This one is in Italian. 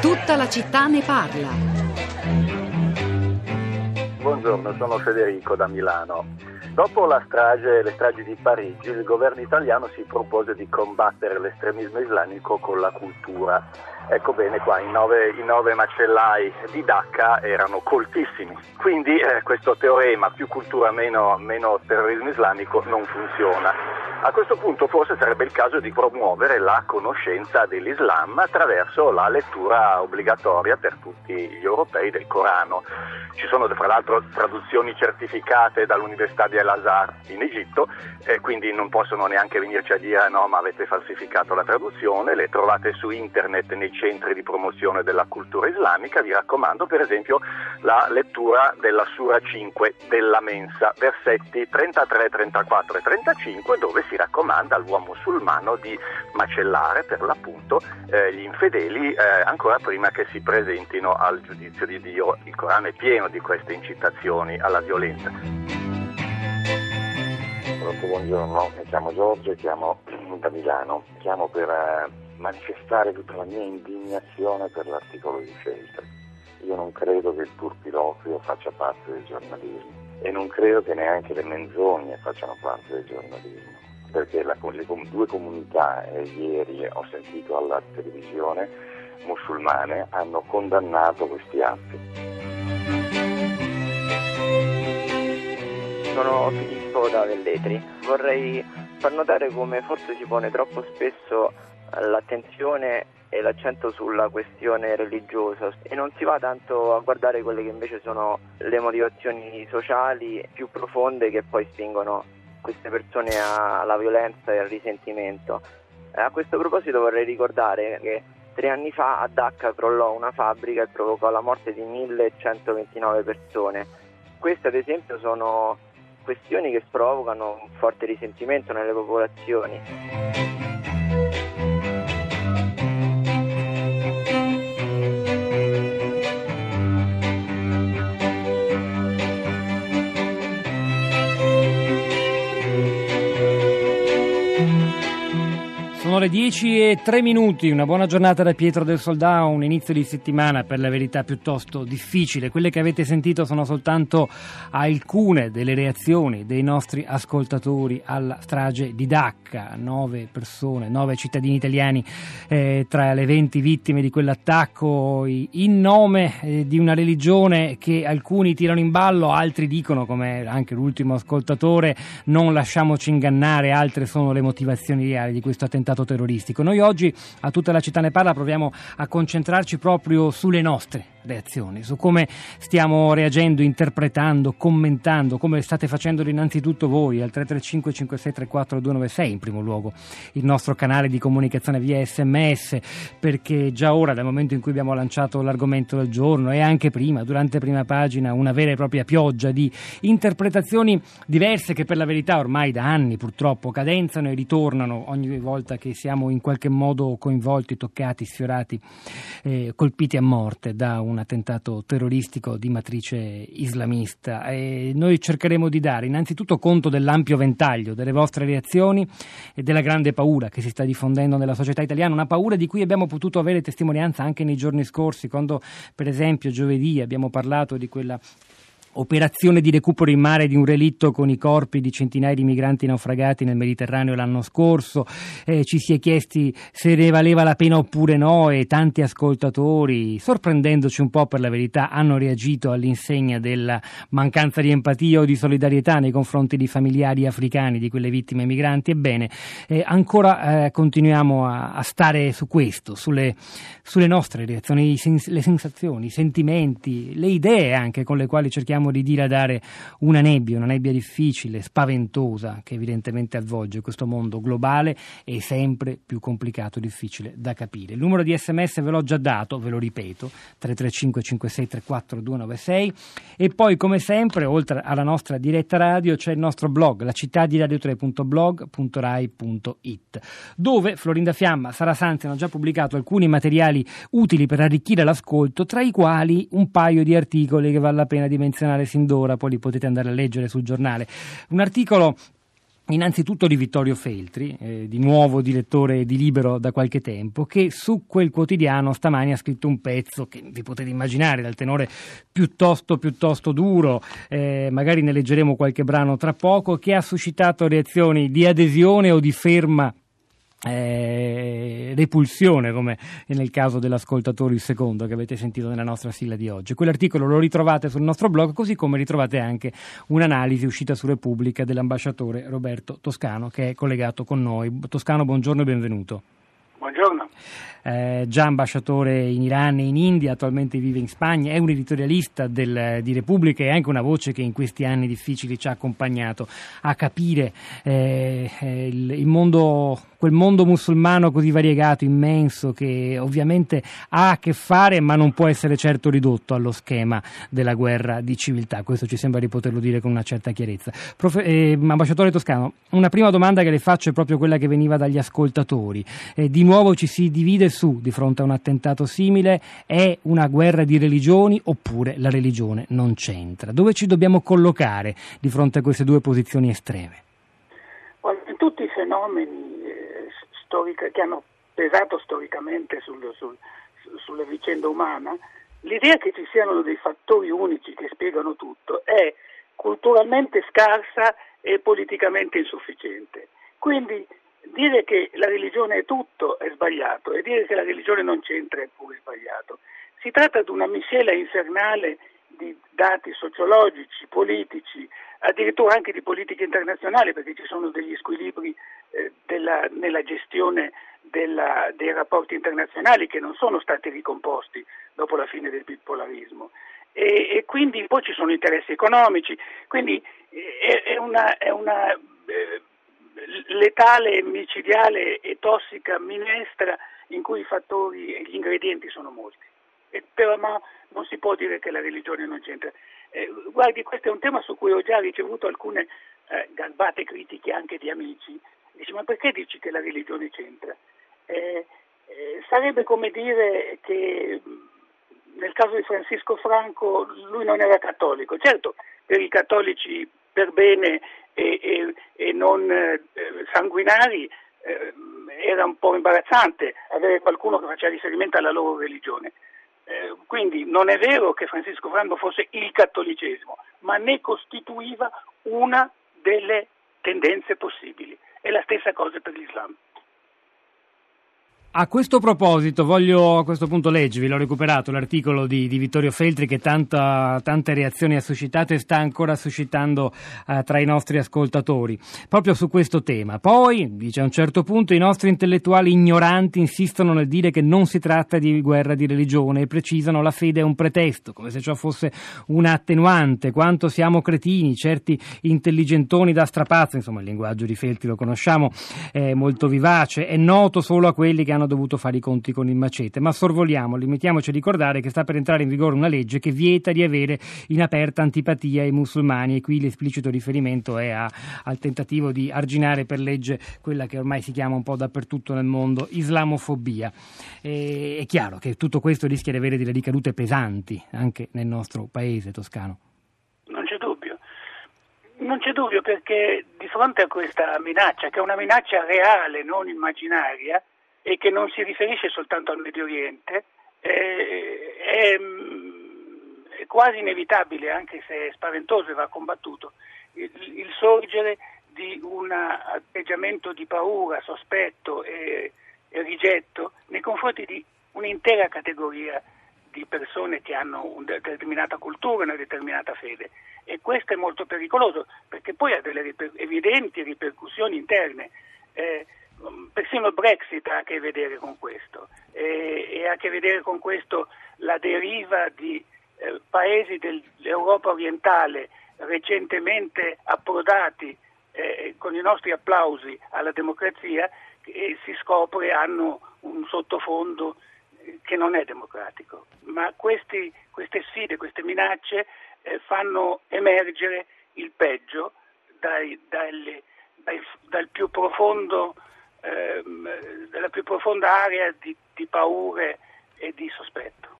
Tutta la città ne parla. Buongiorno, sono Federico da Milano. Dopo strage, le stragi di Parigi, il governo italiano si propose di combattere l'estremismo islamico con la cultura. Ecco bene qua, i nove, i nove macellai di Dacca erano coltissimi, quindi eh, questo teorema più cultura meno, meno terrorismo islamico non funziona. A questo punto forse sarebbe il caso di promuovere la conoscenza dell'Islam attraverso la lettura obbligatoria per tutti gli europei del Corano. Ci sono fra l'altro traduzioni certificate dall'Università di Al-Azhar in Egitto, e quindi non possono neanche venirci a dire no ma avete falsificato la traduzione, le trovate su internet nei centri di promozione della cultura islamica. Vi raccomando per esempio la lettura della Sura 5 della Mensa, versetti 33, 34 e 35 dove si raccomanda all'uomo musulmano di macellare per l'appunto eh, gli infedeli eh, ancora prima che si presentino al giudizio di Dio. Il Corano è pieno di queste incitazioni alla violenza. Pronto, buongiorno, mi chiamo Giorgio e chiamo da Milano. Chiamo per eh, manifestare tutta la mia indignazione per l'articolo di Feltri. Io non credo che il turpiloquio faccia parte del giornalismo e non credo che neanche le menzogne facciano parte del giornalismo perché la, le due comunità, eh, ieri ho sentito alla televisione, musulmane, hanno condannato questi atti. Sono Filippo da Velletri. Vorrei far notare come forse si pone troppo spesso l'attenzione e l'accento sulla questione religiosa e non si va tanto a guardare quelle che invece sono le motivazioni sociali più profonde che poi spingono queste persone alla violenza e al risentimento. Eh, a questo proposito vorrei ricordare che tre anni fa a Dacca crollò una fabbrica e provocò la morte di 1129 persone. Queste ad esempio sono questioni che provocano un forte risentimento nelle popolazioni. Sono le 10 e 3 minuti, una buona giornata da Pietro del Soldao, un inizio di settimana per la verità piuttosto difficile. Quelle che avete sentito sono soltanto alcune delle reazioni dei nostri ascoltatori alla strage di Dacca. Nove persone, nove cittadini italiani eh, tra le 20 vittime di quell'attacco in nome eh, di una religione che alcuni tirano in ballo, altri dicono, come anche l'ultimo ascoltatore, non lasciamoci ingannare, altre sono le motivazioni reali di questo attentato terroristico. Noi oggi a tutta la città ne parla proviamo a concentrarci proprio sulle nostre reazioni, su come stiamo reagendo, interpretando, commentando, come state facendo innanzitutto voi al 335 5634 296 in primo luogo il nostro canale di comunicazione via sms perché già ora dal momento in cui abbiamo lanciato l'argomento del giorno e anche prima, durante prima pagina, una vera e propria pioggia di interpretazioni diverse che per la verità ormai da anni purtroppo cadenzano e ritornano ogni volta che siamo in qualche modo coinvolti, toccati, sfiorati, eh, colpiti a morte da un attentato terroristico di matrice islamista. E noi cercheremo di dare innanzitutto conto dell'ampio ventaglio delle vostre reazioni e della grande paura che si sta diffondendo nella società italiana, una paura di cui abbiamo potuto avere testimonianza anche nei giorni scorsi, quando per esempio giovedì abbiamo parlato di quella operazione di recupero in mare di un relitto con i corpi di centinaia di migranti naufragati nel Mediterraneo l'anno scorso, eh, ci si è chiesti se ne valeva la pena oppure no e tanti ascoltatori, sorprendendoci un po' per la verità, hanno reagito all'insegna della mancanza di empatia o di solidarietà nei confronti di familiari africani di quelle vittime migranti. Ebbene, eh, ancora eh, continuiamo a, a, stare su questo, sulle, sulle nostre reazioni, le sensazioni, i sentimenti, le idee anche con le quali cerchiamo cerchiamo di diradare una nebbia, una nebbia difficile, spaventosa, che evidentemente avvolge questo mondo globale e sempre più complicato, difficile da capire. Il numero di sms ve l'ho già dato, ve lo ripeto, 335 5634 296 e poi come sempre, oltre alla nostra diretta radio, c'è il nostro blog, la città di radio3.blog.rai.it, dove Florinda Fiamma, Sara Sanzi hanno già pubblicato alcuni materiali utili per arricchire l'ascolto, tra i quali un paio di articoli che vale la pena di menzionare internazionale sin d'ora, poi li potete andare a leggere sul giornale. Un articolo Innanzitutto di Vittorio Feltri, eh, di nuovo direttore di Libero da qualche tempo, che su quel quotidiano stamani ha scritto un pezzo che vi potete immaginare dal tenore piuttosto, piuttosto duro, eh, magari ne leggeremo qualche brano tra poco, che ha suscitato reazioni di adesione o di ferma eh, repulsione come nel caso dell'ascoltatore il secondo che avete sentito nella nostra sigla di oggi. Quell'articolo lo ritrovate sul nostro blog così come ritrovate anche un'analisi uscita su Repubblica dell'ambasciatore Roberto Toscano che è collegato con noi. Toscano, buongiorno e benvenuto. Buongiorno. Eh, già ambasciatore in Iran e in India, attualmente vive in Spagna, è un editorialista del, di Repubblica e anche una voce che in questi anni difficili ci ha accompagnato a capire eh, eh il, il mondo quel mondo musulmano così variegato, immenso, che ovviamente ha a che fare ma non può essere certo ridotto allo schema della guerra di civiltà. Questo ci sembra di poterlo dire con una certa chiarezza. Profe- eh, ambasciatore Toscano, una prima domanda che le faccio è proprio quella che veniva dagli ascoltatori. Eh, di nuovo ci si divide su di fronte a un attentato simile, è una guerra di religioni oppure la religione non c'entra? Dove ci dobbiamo collocare di fronte a queste due posizioni estreme? Tutti i fenomeni storica, che hanno pesato storicamente sul, sul, sulla vicenda umana, l'idea che ci siano dei fattori unici che spiegano tutto è culturalmente scarsa e politicamente insufficiente. Quindi dire che la religione è tutto è sbagliato e dire che la religione non c'entra è pure sbagliato. Si tratta di una miscela infernale di dati sociologici, politici, addirittura anche di politica internazionale, perché ci sono degli squilibri della, nella gestione della, dei rapporti internazionali che non sono stati ricomposti dopo la fine del bipolarismo. E, e quindi poi ci sono interessi economici, quindi è, è una, è una eh, letale, micidiale e tossica minestra in cui i fattori e gli ingredienti sono molti. E però ma non si può dire che la religione non c'entra. Eh, guardi, questo è un tema su cui ho già ricevuto alcune eh, garbate critiche anche di amici. Dici, ma perché dici che la religione c'entra? Eh, eh sarebbe come dire che nel caso di Francisco Franco lui non era cattolico. Certo, per i cattolici per bene e, e, e non eh, sanguinari eh, era un po' imbarazzante avere qualcuno che faceva riferimento alla loro religione. Eh, quindi non è vero che Francisco Franco fosse il cattolicesimo, ma ne costituiva una delle tendenze possibili. È la stessa cosa per l'Islam. A questo proposito voglio a questo punto leggervi, l'ho recuperato l'articolo di, di Vittorio Feltri che tanta, tante reazioni ha suscitato e sta ancora suscitando eh, tra i nostri ascoltatori, proprio su questo tema. Poi, dice a un certo punto, i nostri intellettuali ignoranti insistono nel dire che non si tratta di guerra di religione e precisano la fede è un pretesto, come se ciò fosse una attenuante, quanto siamo cretini, certi intelligentoni da strapazzo, insomma il linguaggio di Feltri lo conosciamo, è molto vivace, è noto solo a quelli che hanno dovuto fare i conti con il macete, ma sorvoliamo, limitiamoci a ricordare che sta per entrare in vigore una legge che vieta di avere in aperta antipatia ai musulmani e qui l'esplicito riferimento è a, al tentativo di arginare per legge quella che ormai si chiama un po' dappertutto nel mondo islamofobia. E, è chiaro che tutto questo rischia di avere delle ricadute pesanti anche nel nostro paese toscano. Non c'è dubbio. Non c'è dubbio perché di fronte a questa minaccia, che è una minaccia reale, non immaginaria, e che non si riferisce soltanto al Medio Oriente, eh, è, è, quasi inevitabile, anche se è spaventoso e va combattuto, il, il sorgere di un atteggiamento di paura, sospetto e, e rigetto nei confronti di un'intera categoria di persone che hanno una determinata cultura, una determinata fede e questo è molto pericoloso perché poi ha delle riper- evidenti ripercussioni interne. Eh, persino Brexit ha a che vedere con questo e, e ha a che vedere con questo la deriva di eh, paesi dell'Europa orientale recentemente approdati eh, con i nostri applausi alla democrazia e si scopre hanno un sottofondo eh, che non è democratico. Ma questi, queste sfide, queste minacce eh, fanno emergere il peggio dai, dai, dai, dal più profondo ehm, della più profonda area di, di paure e di sospetto.